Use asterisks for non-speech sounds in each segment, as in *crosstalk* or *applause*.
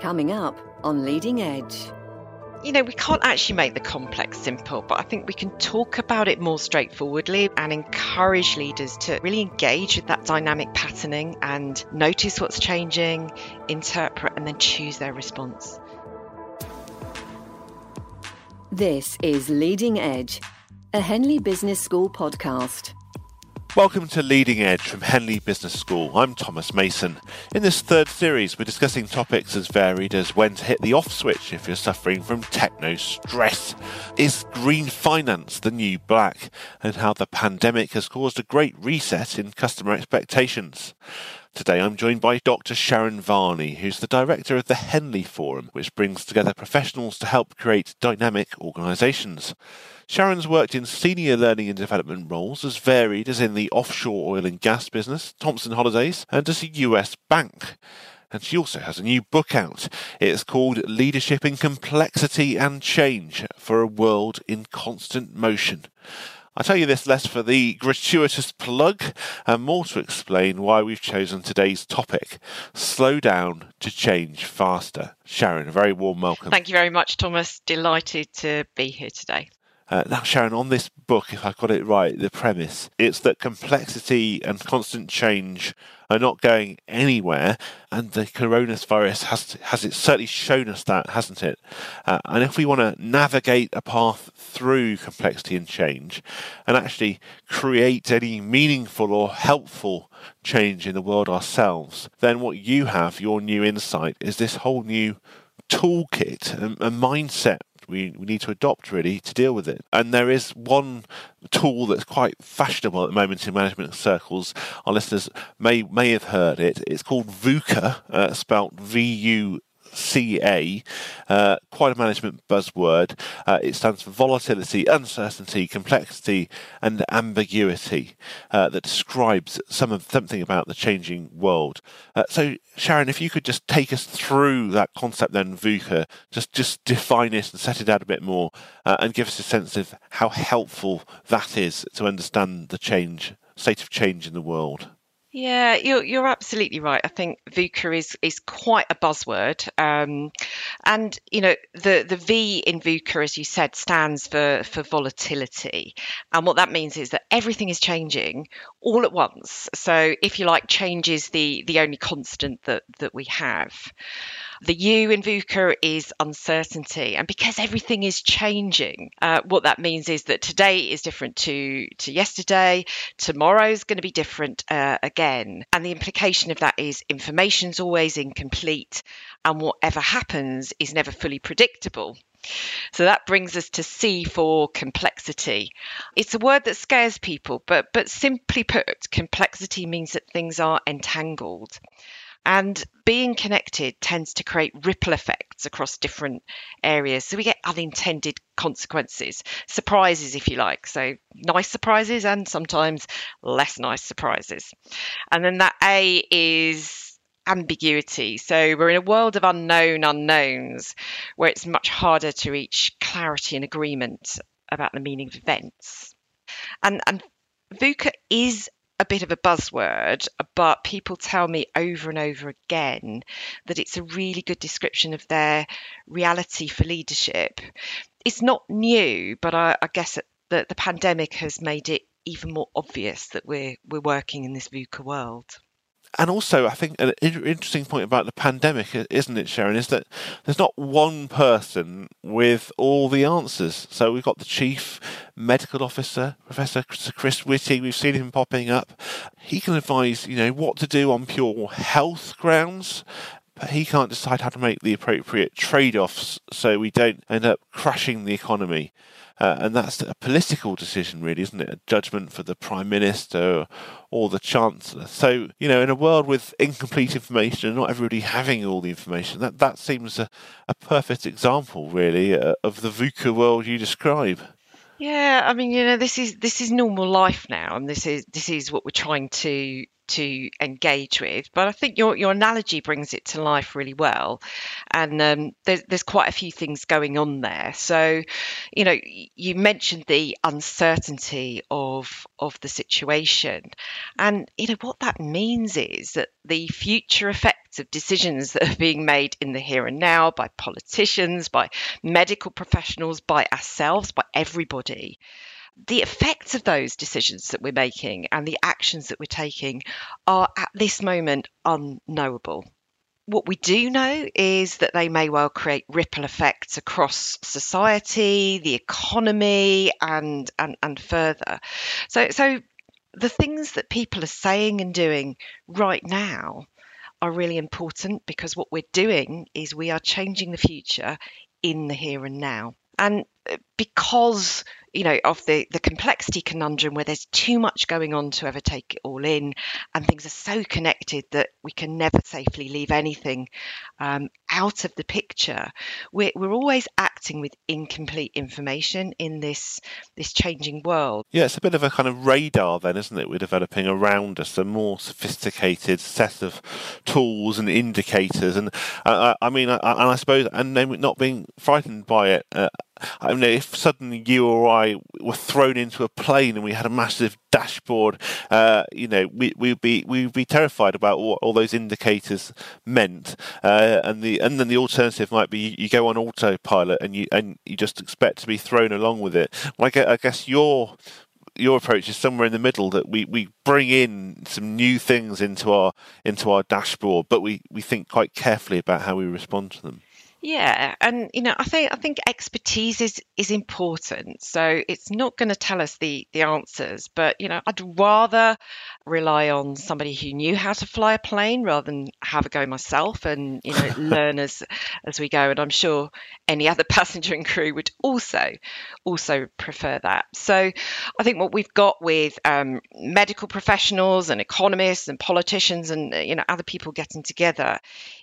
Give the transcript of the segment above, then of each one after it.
Coming up on Leading Edge. You know, we can't actually make the complex simple, but I think we can talk about it more straightforwardly and encourage leaders to really engage with that dynamic patterning and notice what's changing, interpret, and then choose their response. This is Leading Edge, a Henley Business School podcast. Welcome to Leading Edge from Henley Business School. I'm Thomas Mason. In this third series, we're discussing topics as varied as when to hit the off switch if you're suffering from techno stress. Is green finance the new black? And how the pandemic has caused a great reset in customer expectations. Today I'm joined by Dr. Sharon Varney, who's the director of the Henley Forum, which brings together professionals to help create dynamic organisations. Sharon's worked in senior learning and development roles as varied as in the offshore oil and gas business, Thomson Holidays, and as a US bank. And she also has a new book out. It's called Leadership in Complexity and Change for a World in Constant Motion. I tell you this less for the gratuitous plug and more to explain why we've chosen today's topic slow down to change faster. Sharon, a very warm welcome. Thank you very much, Thomas. Delighted to be here today. Uh, now, Sharon, on this book, if I got it right, the premise, it's that complexity and constant change are not going anywhere, and the coronavirus has has it certainly shown us that, hasn't it? Uh, and if we want to navigate a path through complexity and change, and actually create any meaningful or helpful change in the world ourselves, then what you have, your new insight, is this whole new toolkit, and mindset we, we need to adopt really to deal with it. And there is one tool that's quite fashionable at the moment in management circles. Our listeners may may have heard it. It's called VUCA, uh, spelt V U CA, uh, quite a management buzzword. Uh, it stands for volatility, uncertainty, complexity, and ambiguity uh, that describes some of something about the changing world. Uh, so, Sharon, if you could just take us through that concept, then VUCA, just just define it and set it out a bit more, uh, and give us a sense of how helpful that is to understand the change, state of change in the world. Yeah, you're you're absolutely right. I think VUCA is is quite a buzzword, um, and you know the the V in VUCA, as you said, stands for for volatility, and what that means is that everything is changing all at once. So, if you like, change is the the only constant that that we have. The U in VUCA is uncertainty. And because everything is changing, uh, what that means is that today is different to, to yesterday, tomorrow is going to be different uh, again. And the implication of that is information's always incomplete, and whatever happens is never fully predictable. So that brings us to C for complexity. It's a word that scares people, but but simply put, complexity means that things are entangled. And being connected tends to create ripple effects across different areas. So we get unintended consequences, surprises, if you like. So nice surprises and sometimes less nice surprises. And then that A is ambiguity. So we're in a world of unknown unknowns where it's much harder to reach clarity and agreement about the meaning of events. And, and VUCA is a bit of a buzzword, but people tell me over and over again that it's a really good description of their reality for leadership. It's not new, but I, I guess that the pandemic has made it even more obvious that we're we're working in this VUCA world and also, I think an interesting point about the pandemic, isn't it, Sharon, is that there's not one person with all the answers. So we've got the chief medical officer, Professor Chris Whitty. We've seen him popping up. He can advise, you know, what to do on pure health grounds. But he can't decide how to make the appropriate trade offs so we don't end up crashing the economy. Uh, and that's a political decision, really, isn't it? A judgment for the Prime Minister or the Chancellor. So, you know, in a world with incomplete information and not everybody having all the information, that, that seems a, a perfect example, really, uh, of the VUCA world you describe. Yeah, I mean, you know, this is this is normal life now, and this is this is what we're trying to to engage with. But I think your your analogy brings it to life really well, and um, there's there's quite a few things going on there. So, you know, you mentioned the uncertainty of of the situation, and you know what that means is that the future effects of decisions *laughs* that are being made in the here and now by politicians, by medical professionals, by ourselves, by everybody the effects of those decisions that we're making and the actions that we're taking are at this moment unknowable. What we do know is that they may well create ripple effects across society, the economy, and and, and further. So so the things that people are saying and doing right now are really important because what we're doing is we are changing the future in the here and now. And uh, because you know of the the complexity conundrum where there's too much going on to ever take it all in and things are so connected that we can never safely leave anything um, out of the picture. We're, we're always acting with incomplete information in this this changing world. Yeah it's a bit of a kind of radar then isn't it we're developing around us a more sophisticated set of tools and indicators. And uh, I mean I, and I suppose and then not being frightened by it uh, I mean, if suddenly you or I were thrown into a plane and we had a massive dashboard, uh, you know, we, would be we'd be terrified about what all those indicators meant. Uh, and the and then the alternative might be you, go on autopilot and you and you just expect to be thrown along with it. Guess, I guess your your approach is somewhere in the middle that we, we bring in some new things into our into our dashboard, but we, we think quite carefully about how we respond to them. Yeah, and you know, I think I think expertise is is important. So it's not going to tell us the the answers, but you know, I'd rather rely on somebody who knew how to fly a plane rather than have a go myself and you know *laughs* learn as as we go. And I'm sure any other *laughs* passenger and crew would also also prefer that. So I think what we've got with um, medical professionals and economists and politicians and you know other people getting together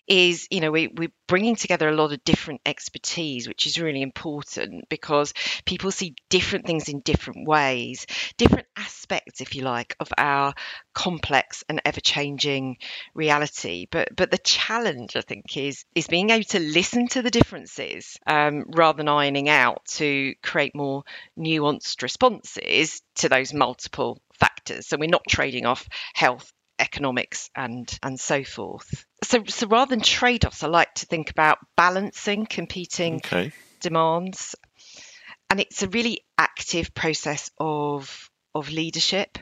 is you know we, we're bringing together a lot of different expertise which is really important because people see different things in different ways different aspects if you like of our complex and ever-changing reality but but the challenge i think is is being able to listen to the differences um, rather than ironing out to create more nuanced responses to those multiple factors so we're not trading off health economics and and so forth. So so rather than trade-offs, I like to think about balancing competing okay. demands. And it's a really active process of of leadership.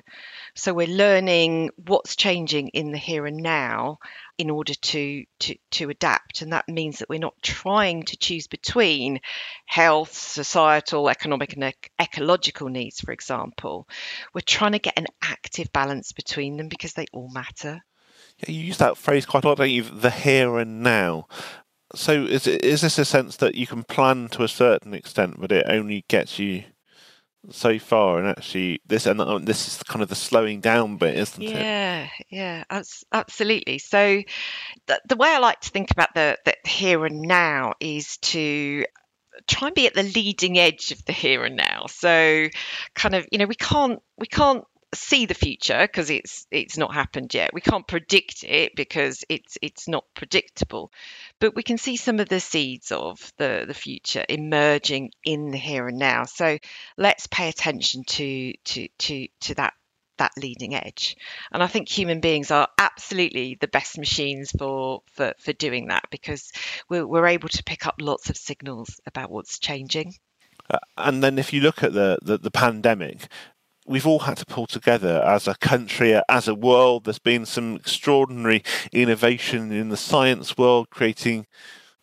So we're learning what's changing in the here and now in order to, to, to adapt. And that means that we're not trying to choose between health, societal, economic, and ec- ecological needs, for example. We're trying to get an active balance between them because they all matter. Yeah, you use that phrase quite a lot, don't you? The here and now. So is is this a sense that you can plan to a certain extent, but it only gets you so far, and actually this and uh, this is kind of the slowing down bit, isn't yeah, it? Yeah, yeah, absolutely. So the, the way I like to think about the, the here and now is to try and be at the leading edge of the here and now. So kind of, you know, we can't we can't see the future because it's it's not happened yet. We can't predict it because it's it's not predictable, but we can see some of the seeds of the the future emerging in the here and now. So let's pay attention to to to to that that leading edge. And I think human beings are absolutely the best machines for for, for doing that because we're, we're able to pick up lots of signals about what's changing. Uh, and then if you look at the, the, the, pandemic, we've all had to pull together as a country, as a world. There's been some extraordinary innovation in the science world, creating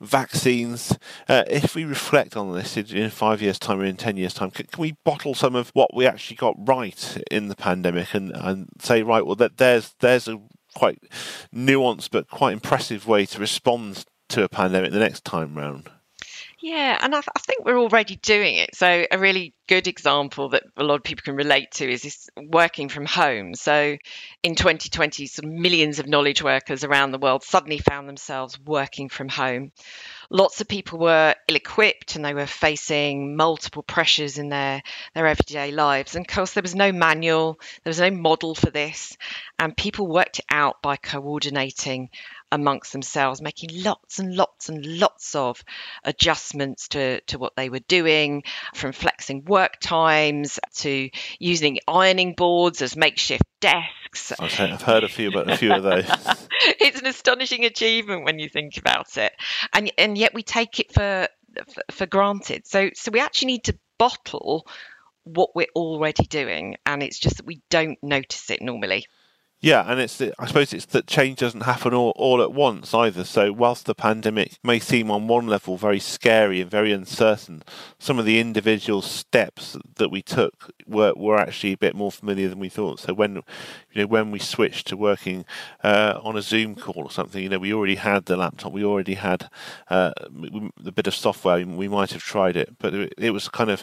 vaccines. Uh, if we reflect on this in five years' time or in 10 years' time, can, can, we bottle some of what we actually got right in the pandemic and, and say, right, well, that there's, there's a quite nuanced but quite impressive way to respond to a pandemic the next time round? Yeah, and I, I, think we're already doing it. So, a really good example that a lot of people can relate to is this working from home. So, in 2020, some millions of knowledge workers around the world suddenly found themselves working from home. Lots of people were ill equipped and they were facing multiple pressures in their, their everyday lives. And of course, there was no manual, there was no model for this. And people worked it out by coordinating amongst themselves, making lots and lots and lots of adjustments to, to what they were doing, from flexing work times to using ironing boards as makeshift desks. I've heard a few, but a few of those. *laughs* it's an astonishing achievement when you think about it, and and yet we take it for for, for granted. So so we actually need to bottle what we're already doing, and it's just that we don't notice it normally. Yeah, and it's I suppose it's that change doesn't happen all, all at once either. So whilst the pandemic may seem on one level very scary and very uncertain, some of the individual steps that we took were were actually a bit more familiar than we thought. So when you know when we switched to working uh, on a Zoom call or something, you know we already had the laptop, we already had uh, the bit of software, we might have tried it, but it, it was kind of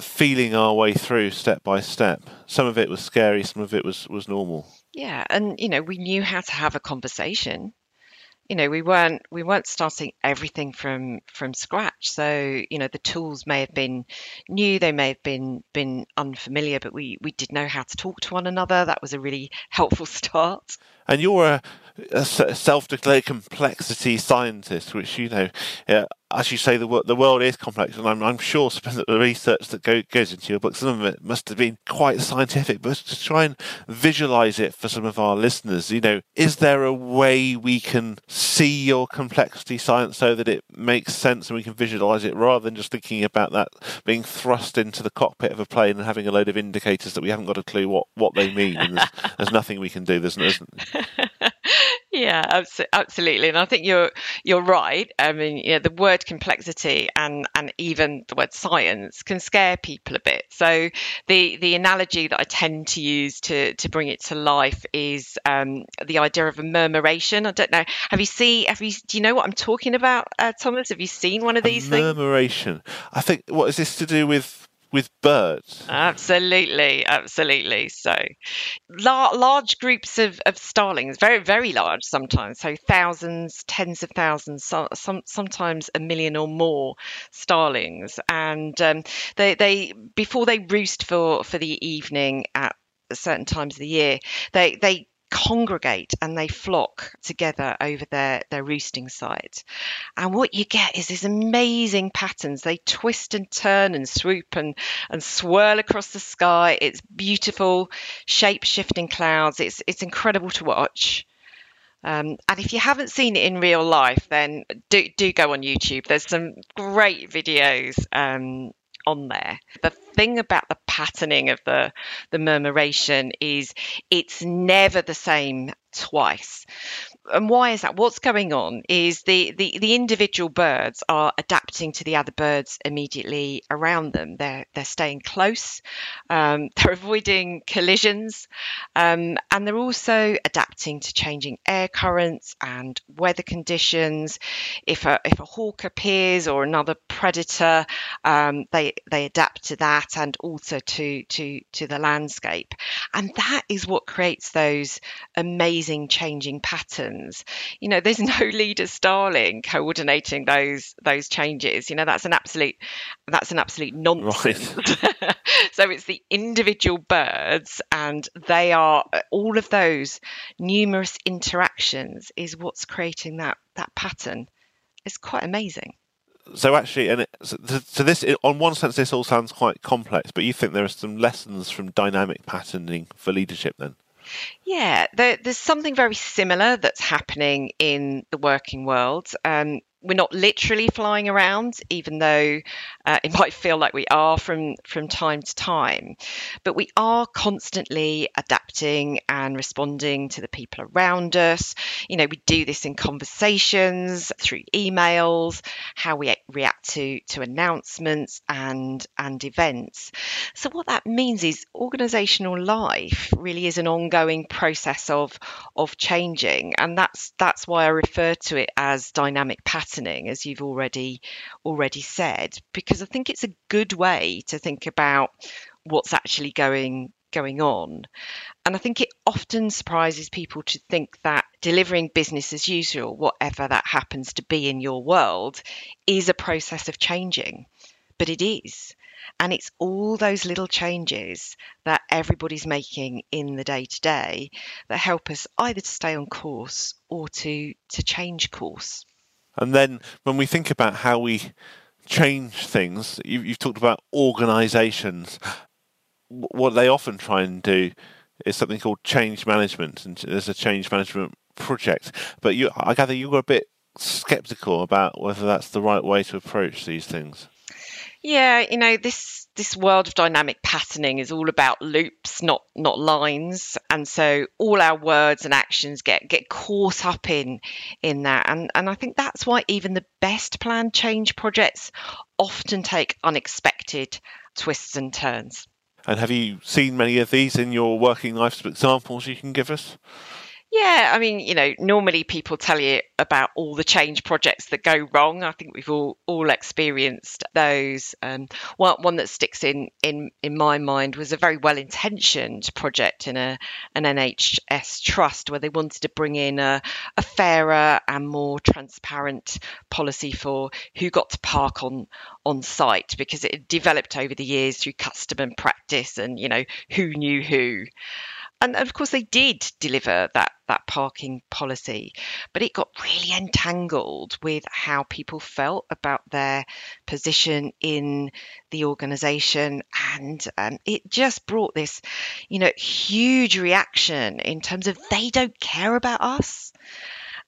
feeling our way through step by step. Some of it was scary, some of it was was normal. Yeah, and you know, we knew how to have a conversation. You know, we weren't we weren't starting everything from from scratch. So, you know, the tools may have been new, they may have been been unfamiliar, but we we did know how to talk to one another. That was a really *laughs* helpful start. And you're a, a self-declared complexity scientist, which you know as you say, the, the world is complex, and I'm, I'm sure the research that go, goes into your book, some of it must have been quite scientific. But to try and visualize it for some of our listeners, you know, is there a way we can see your complexity science so that it makes sense and we can visualize it rather than just thinking about that being thrust into the cockpit of a plane and having a load of indicators that we haven't got a clue what, what they mean? And there's, there's nothing we can do. There's, there's *laughs* Yeah, absolutely, and I think you're you're right. I mean, you know, the word complexity and and even the word science can scare people a bit. So the the analogy that I tend to use to to bring it to life is um, the idea of a murmuration. I don't know. Have you seen? Have you? Do you know what I'm talking about, uh, Thomas? Have you seen one of these a things? Murmuration. I think. What is this to do with? With birds. Absolutely, absolutely. So, la- large groups of, of starlings, very, very large sometimes. So, thousands, tens of thousands, some, some sometimes a million or more starlings. And um, they, they, before they roost for, for the evening at certain times of the year, they, they congregate and they flock together over their, their roosting site. And what you get is these amazing patterns. They twist and turn and swoop and, and swirl across the sky. It's beautiful, shape shifting clouds. It's, it's incredible to watch. Um, and if you haven't seen it in real life, then do, do go on YouTube. There's some great videos um, on there. The thing about the patterning of the the murmuration is it's never the same twice and why is that? What's going on is the, the, the individual birds are adapting to the other birds immediately around them. They're they're staying close, um, *laughs* they're avoiding collisions, um, and they're also adapting to changing air currents and weather conditions. If a if a hawk appears or another predator, um, they they adapt to that and also to to to the landscape, and that is what creates those amazing changing patterns you know, there's *laughs* no leader starling coordinating those those changes. You know, that's an absolute that's an absolute nonsense. Right. *laughs* so it's the individual birds, and they are all of those numerous interactions is what's creating that that pattern. It's quite amazing so actually, and it, so, so this, on one sense, this all sounds quite complex, but you think there are some lessons from dynamic patterning for leadership then? Yeah, there, there's something very similar that's happening in the working world. Um, we're not literally flying around, even though uh, it *laughs* might feel like we are from from time to time. But we are constantly adapting and responding to the people around us. You know, we do this in conversations, through emails, how we react to to announcements and and events. So what that means is organizational life really is an ongoing process of of changing, and that's that's why I refer to it as dynamic patterns patterning, as you've already already said, because I think it's a good way to think about what's actually going going on. And I think it often surprises people to think that delivering business as usual, whatever that happens to be in your world, is a process of changing. But it is. And it's all those little changes that everybody's making in the day to day that help us either to stay on course or to, to change course. And then when we think about how we change things, you, have talked about organisations. What they often try and do is something called change management, and there's a change management project. But you, I gather you were a bit sceptical about whether that's the right way to approach these things. Yeah, you know, this this world of dynamic patterning is all about loops, not not lines. And so all our words and actions get get caught up in in that. And and I think that's why even the best planned change projects often take unexpected twists and turns. And have you seen many of these in your working life? Examples you can give us? Yeah, I mean, you know, normally people tell you about all the change projects that go wrong. I think we've all all experienced those. Um, one one that sticks in in in my mind was a very well intentioned project in a an NHS trust where they wanted to bring in a, a fairer and more transparent policy for who got to park on on site because it developed over the years through custom and practice and you know who knew who and of course they did deliver that that parking policy but it got really entangled with how people felt about their position in the organization. And um, it just brought this you know huge reaction in terms of they don't care about us.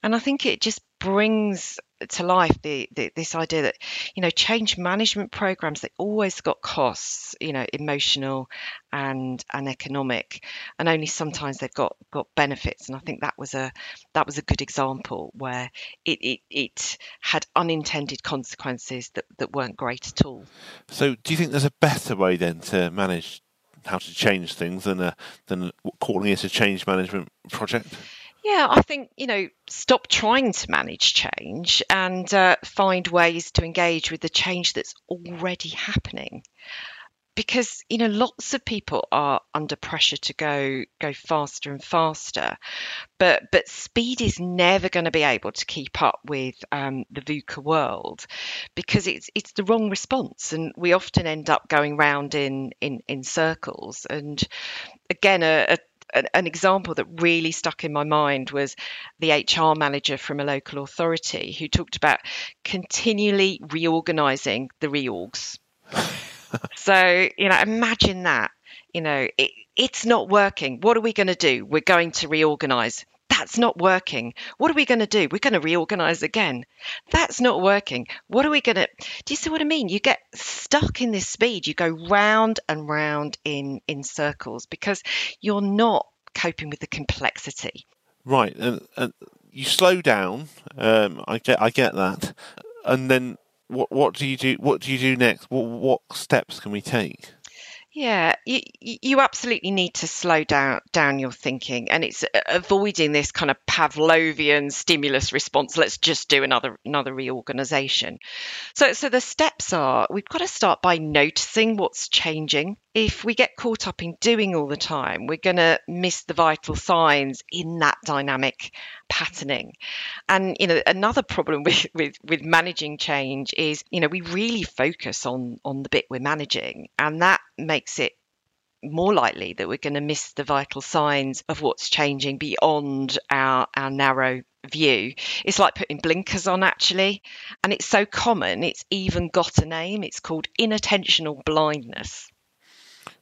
And i think it just brings to life the, the, this idea that you know change management programs they always got costs you know emotional and and economic and only sometimes they've got got benefits and i think that was a that was a good example where it it, it had unintended consequences that, that weren't great at all. So do you think there's a better way then to manage how to change things than a than calling it a change management project yeah, I think, you know, stop trying to manage change and uh, find ways to engage with the change that's already happening. Because you know, lots of people are under pressure to go go faster and faster, but but speed is never going to be able to keep up with um, the VUCA world because it's it's the wrong response, and we often end up going round in in in circles. And again, a, a an, example that really stuck in my mind was the HR manager from a local authority who talked about continually reorganizing the reorgs. *laughs* so, you know, imagine that. You know, it, it's not working. What are we going to do? We're going to reorganize. That's not working. What are we going to do? We're going to reorganize again. That's not working. What are we going to Do you see what I mean? You get stuck in this speed. You go round and round in in circles because you're not coping with the complexity. Right, and, and you slow down. Um, I get I get that. And then what what do you do? What do you do next? What what steps can we take? Yeah, you, you absolutely need to slow down down your thinking, and it's uh, avoiding this kind of Pavlovian stimulus response. Let's just do another another reorganization. So, so the steps are: we've got to start by noticing what's changing. If we get caught up in doing all the time, we're going to miss the vital signs in that dynamic patterning. And you know, another problem *laughs* with, with with managing change is, you know, we really focus on on the bit we're managing, and that makes it more likely that we're going to miss the vital signs of what's changing beyond our, our narrow view. It's like putting blinkers on, actually. And it's so common, it's even got a name. It's called inattentional blindness.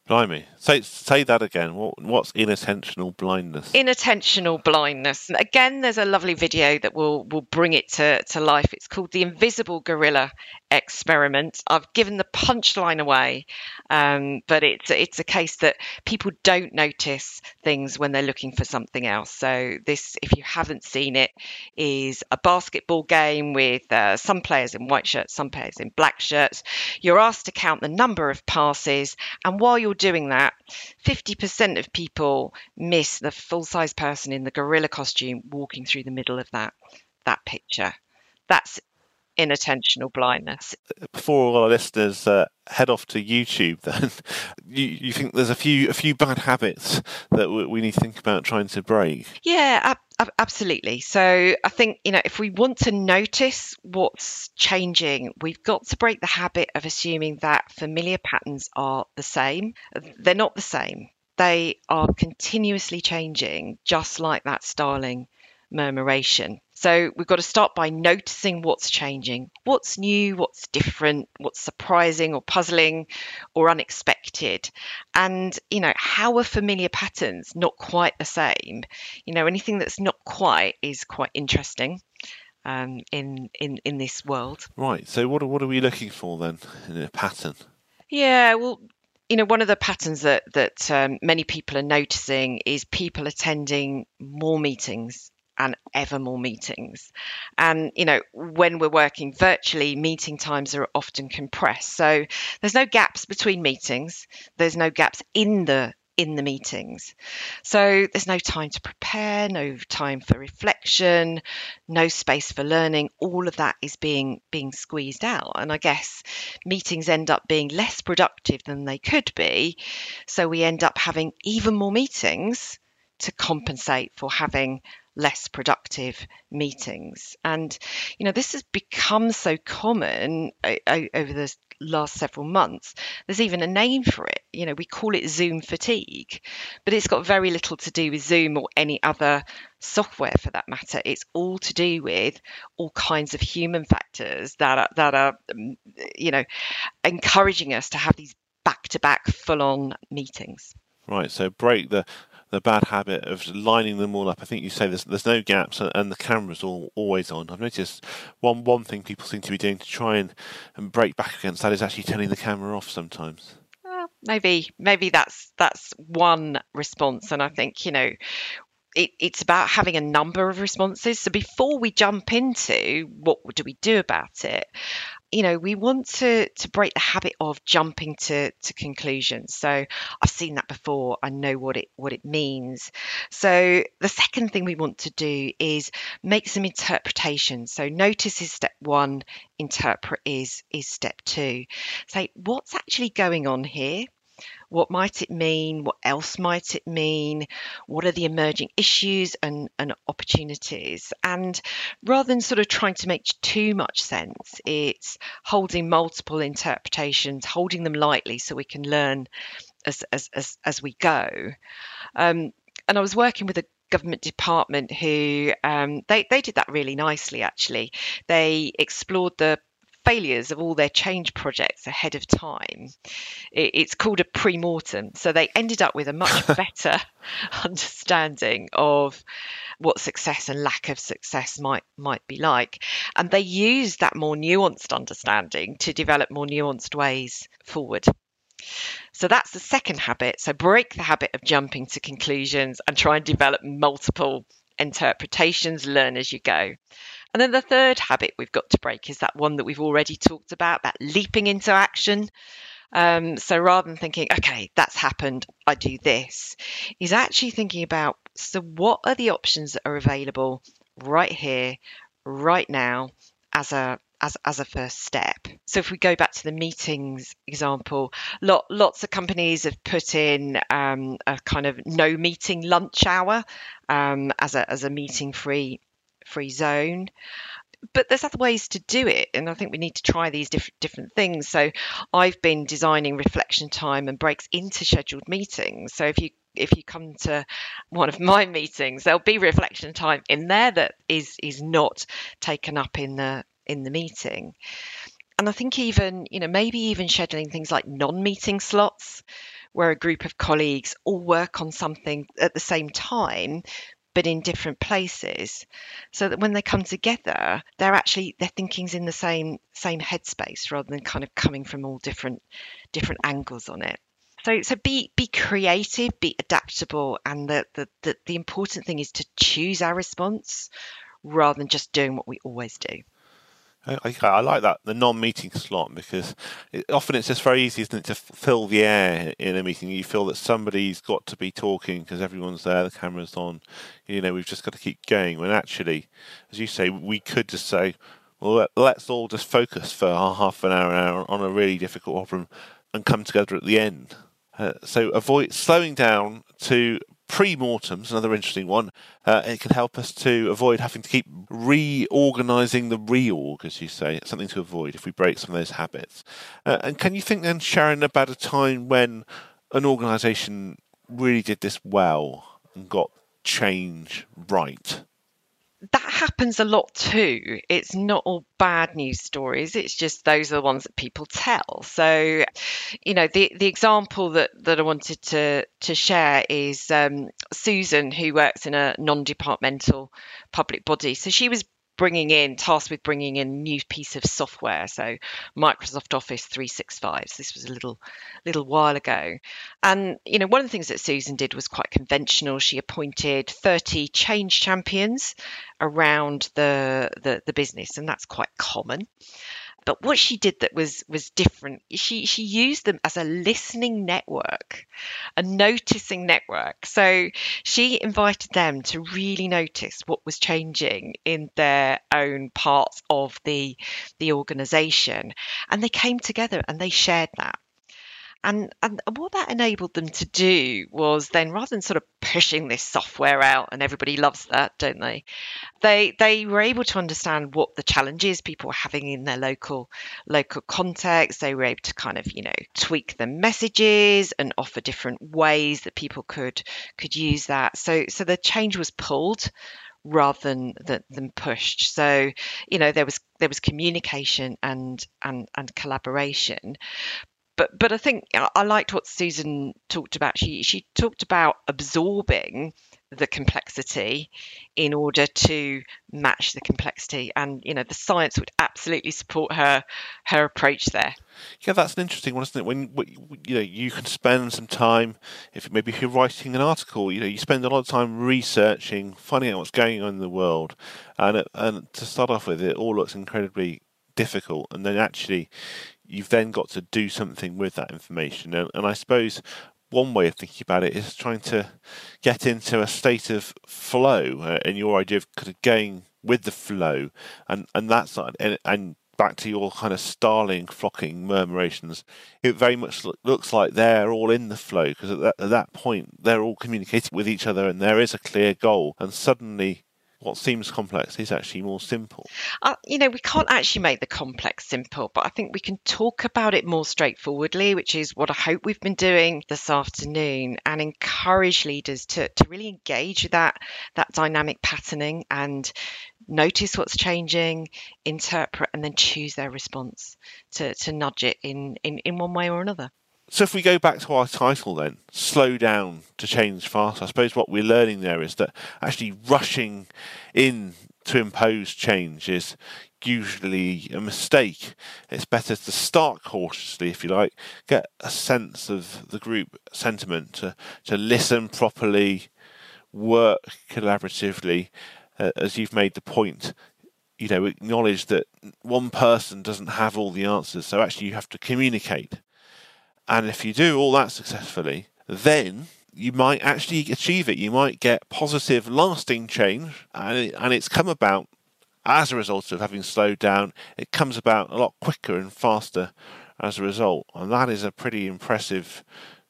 Blimey. Say say that again. What what's inattentional blindness? Inattentional blindness. Again, there's a lovely video that will will bring it to, to life. It's called the Invisible Gorilla Experiment. I've given the punchline away, um, but it's it's a case that people don't notice things when they're looking for something else. So this, if you haven't seen it, is a basketball game with uh, some players in white shirts, some players in black shirts. You're asked to count the number of passes, and while you're doing that, 50% of people miss the full size person in the gorilla costume walking through the middle of that that picture. That's inattentional blindness. Before all our listeners uh, head off to YouTube, then *laughs* you, you think there's a few a few bad habits that we need to think about trying to break? Yeah, ab- absolutely. So I think you know if we want to notice what's changing, we've got to break the habit of assuming that familiar patterns are the same. They're not the same. They are continuously changing, just like that starling murmuration. So we've got to start by noticing what's changing, what's new, what's different, what's surprising or puzzling or unexpected. And, you know, how are familiar patterns not quite the same? You know, anything that's not quite is quite interesting. Um, in, in in this world, right? So, what are, what are we looking for then in a pattern? Yeah, well, you know, one of the patterns that that um, many people are noticing is people attending more meetings and ever more meetings. And, you know, when we're working virtually, meeting times are often compressed. So there's no gaps between meetings, there's no gaps in the in the meetings. So there's no time to prepare, no time for reflection, no space for learning. All of that is being being squeezed out. And I guess meetings end up being less productive than they could be. So we end up having even more meetings to compensate for having less productive meetings. And, you know, this has become so common over the last several months. There's even a name for it. You know, we call it Zoom fatigue, but it's got very little to do with Zoom or any other software for that matter. It's all to do with all kinds of human factors that are, that are, um, you know, encouraging us to have these back to back full on meetings. Right. So break the the bad habit of lining them all up. I think you say there's there's no gaps and the camera's all always on. I've noticed one one thing people seem to be doing to try and, and break back against that is actually turning the camera off sometimes. Well, maybe maybe that's that's one response, and I think you know it, it's about having a number of responses. So before we jump into what do we do about it, you know, we want to to break the habit of jumping to to conclusions. So I've seen that before. I know what it what it means. So the second thing we want to do is make some interpretations. So notice is step one, interpret is is step two. Say what's actually going on here what might it mean? What else might it mean? What are the emerging issues and, and opportunities? And rather than sort of trying to make too much sense, it's holding multiple interpretations, holding them lightly so we can learn as, as, as, as we go. Um, and I was working with a government department who um, they, they did that really nicely actually they explored the failures of all their change projects ahead of time. It's called a pre-mortem. So they ended up with a much *laughs* better *laughs* understanding of what success and lack of success might might be like. And they used that more nuanced understanding to develop more nuanced ways forward. So that's the second habit. So break the habit of jumping to conclusions and try and develop multiple interpretations, learn as you go. And then the third habit we've got to break is that one that we've already talked about, that leaping into action. Um, so rather than thinking, okay, that's happened, I do this, is actually thinking about so what are the options that are available right here, right now, as a as, as a first step. So if we go back to the meetings example, lot, lots of companies have put in um, a kind of no meeting lunch hour um, as a as a meeting free free zone. But there's other ways to do it and i think we need to try these diff- different things. So i've been designing reflection time and breaks into scheduled meetings. So if you if you come to one of *laughs* my meetings there'll be reflection time in there that is is not taken up in the in the meeting. And i think even you know maybe even scheduling things like non-meeting slots where a group of colleagues all work on something at the same time but in different places. So that when they come together they're actually their thinking's in the same same headspace rather than kind of coming from all different different angles on it. So so be be creative be adaptable and the the, the, the important thing is to choose our response rather than just doing what we always do I, I, like that the non-meeting slot because it, often it's just very easy, isn't it, to fill the air in a meeting. You feel that somebody's got to be talking because everyone's there, the camera's on. You know, we've just got to keep going. When actually, as you say, we could just say, well, let's all just focus for half an hour, an hour on a really difficult problem and come together at the end. Uh, so avoid slowing down to pre-mortems, another interesting one. Uh, it can help us to avoid having to keep reorganising the reorg, as you say. It's something to avoid if we break some of those habits. Uh, and can you think then, Sharon, about a time when an organisation really did this well and got change right? That happens a lot too. It's not all bad news stories. It's just those are the ones that people tell. So, you know, the the example that that I wanted to to share is um, Susan, who works in a non-departmental public body. So she was bringing in tasked with bringing in new piece of software. So microsoft office 365 so this was a little little while ago. And you know one of the things that susan did was quite conventional. She appointed 30 change champions around the the, the business and that's quite common but what she did that was was different, she she used them as a listening network, a noticing network. So she invited them to really notice what was changing in their own parts of the the organization, and they came together and they shared that. And, and what that enabled them to do was then rather than sort of pushing this software out and everybody loves that don't they? They they were able to understand what the challenges people were having in their local local context. They were able to kind of you know tweak the messages and offer different ways that people could could use that. So so the change was pulled rather than, than pushed. So, you know, there was there was communication and and and collaboration, but but I think I liked what Susan talked about. She she talked about absorbing the complexity in order to match the complexity and you know the science would absolutely support her her approach there. Yeah that's an interesting one isn't it? When you know you can spend some time if maybe if you're writing an article you know you spend a lot of time researching finding out what's going on in the world. And and to start off with it all looks incredibly difficult. And then actually you've then got to do something with that information. And, and I suppose one way of thinking about it is trying to get into a state of flow uh, and your idea of kind of going with the flow and and that side and, and back to your kind of starling flocking murmurations it very much lo- looks like they're all in the flow because at at that point they're all communicating with each other and there is a clear goal and suddenly what seems complex is actually more simple. Uh, you know, we can't actually make the complex simple, but I think we can talk about it more straightforwardly, which is what I hope we've been doing this afternoon, and encourage leaders to, to really engage with that that dynamic patterning and notice what's changing, interpret, and then choose their response to, to nudge it in, in, in one way or another. So if we go back to our title then, slow down to change fast, I suppose what we're learning there is that actually rushing in to impose change is usually a mistake. It's better to start cautiously, if you like, get a sense of the group sentiment, to, to listen properly, work collaboratively, uh, as you've made the point. You know, acknowledge that one person doesn't have all the answers, so actually you have to communicate and if you do all that successfully, then you might actually achieve it. You might get positive, lasting change, and, and it's come about as a result of having slowed down. It comes about a lot quicker and faster as a result, and that is a pretty impressive,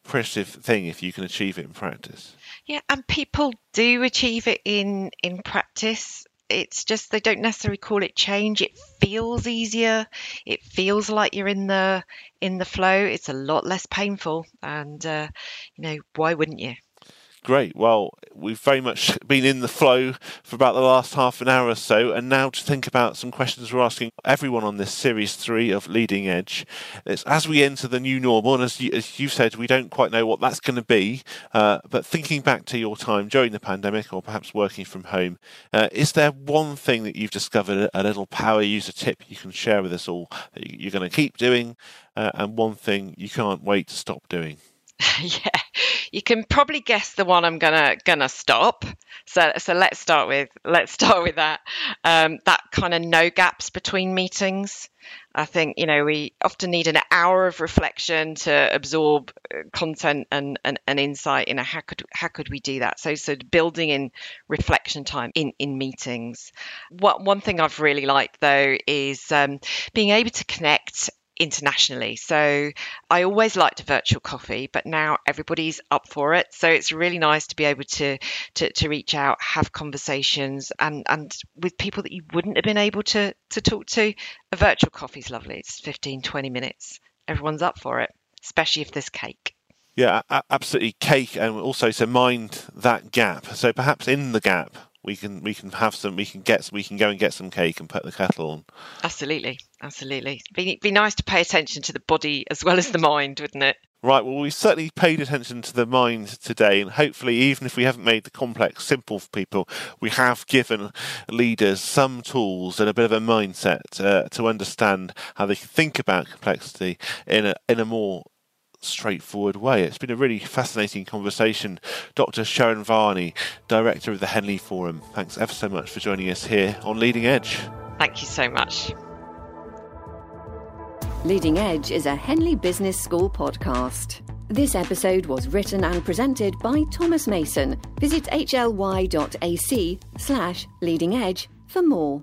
impressive thing if you can achieve it in practice. Yeah, and people do achieve it in in practice it's just they don't necessarily call it change. It feels easier. It feels like you're in the in the flow. It's a lot less painful and uh, you know why wouldn't you Great. Well, we've very much *laughs* been in the flow for about the last half an hour or so, and now to think about some questions we're asking everyone on this series three of Leading Edge. It's as we enter the new normal, and as you, as you said, we don't quite know what that's going to be. Uh, but thinking back to your time during the pandemic, or perhaps working from home, uh, is there one thing that you've discovered, a little power user tip you can share with us all that you're going to keep doing, uh, and one thing you can't wait to stop doing? *laughs* yeah you can probably guess the one I'm gonna gonna stop. So so let's start with let's start with that. Um, that kind of no gaps between meetings. I think you know we often need an hour of reflection to absorb uh, content and, and, and insight. You know how could how could we do that? So so building in reflection time in in meetings. What one thing I've really liked though is um, being able to connect internationally. So I always liked a virtual coffee, but now everybody's up for it. So it's really nice to be able to to, to reach out, have conversations, and and with people that you wouldn't have been able to to talk to. A virtual coffee is lovely. It's 15, 20 minutes. Everyone's up for it, especially if there's cake. Yeah, absolutely. Cake, and also to mind that gap. So perhaps in the gap, we can we can have some we can get we can go and get some cake and put the kettle on. Absolutely absolutely. Be, be nice to pay attention to the body as well as the mind wouldn't it? Right well we certainly paid attention to the mind today and hopefully even if we haven't made the complex simple for people we have given leaders some tools and a bit of a mindset uh, to understand how they can think about complexity in a in a more straightforward way. It's been a really fascinating conversation. Dr. Sharon Varney, Director of the Henley Forum, thanks ever so much for joining us here on Leading Edge. Thank you so much. Leading Edge is a Henley Business School podcast. This episode was written and presented by Thomas Mason. Visit hly.ac slash leading edge for more.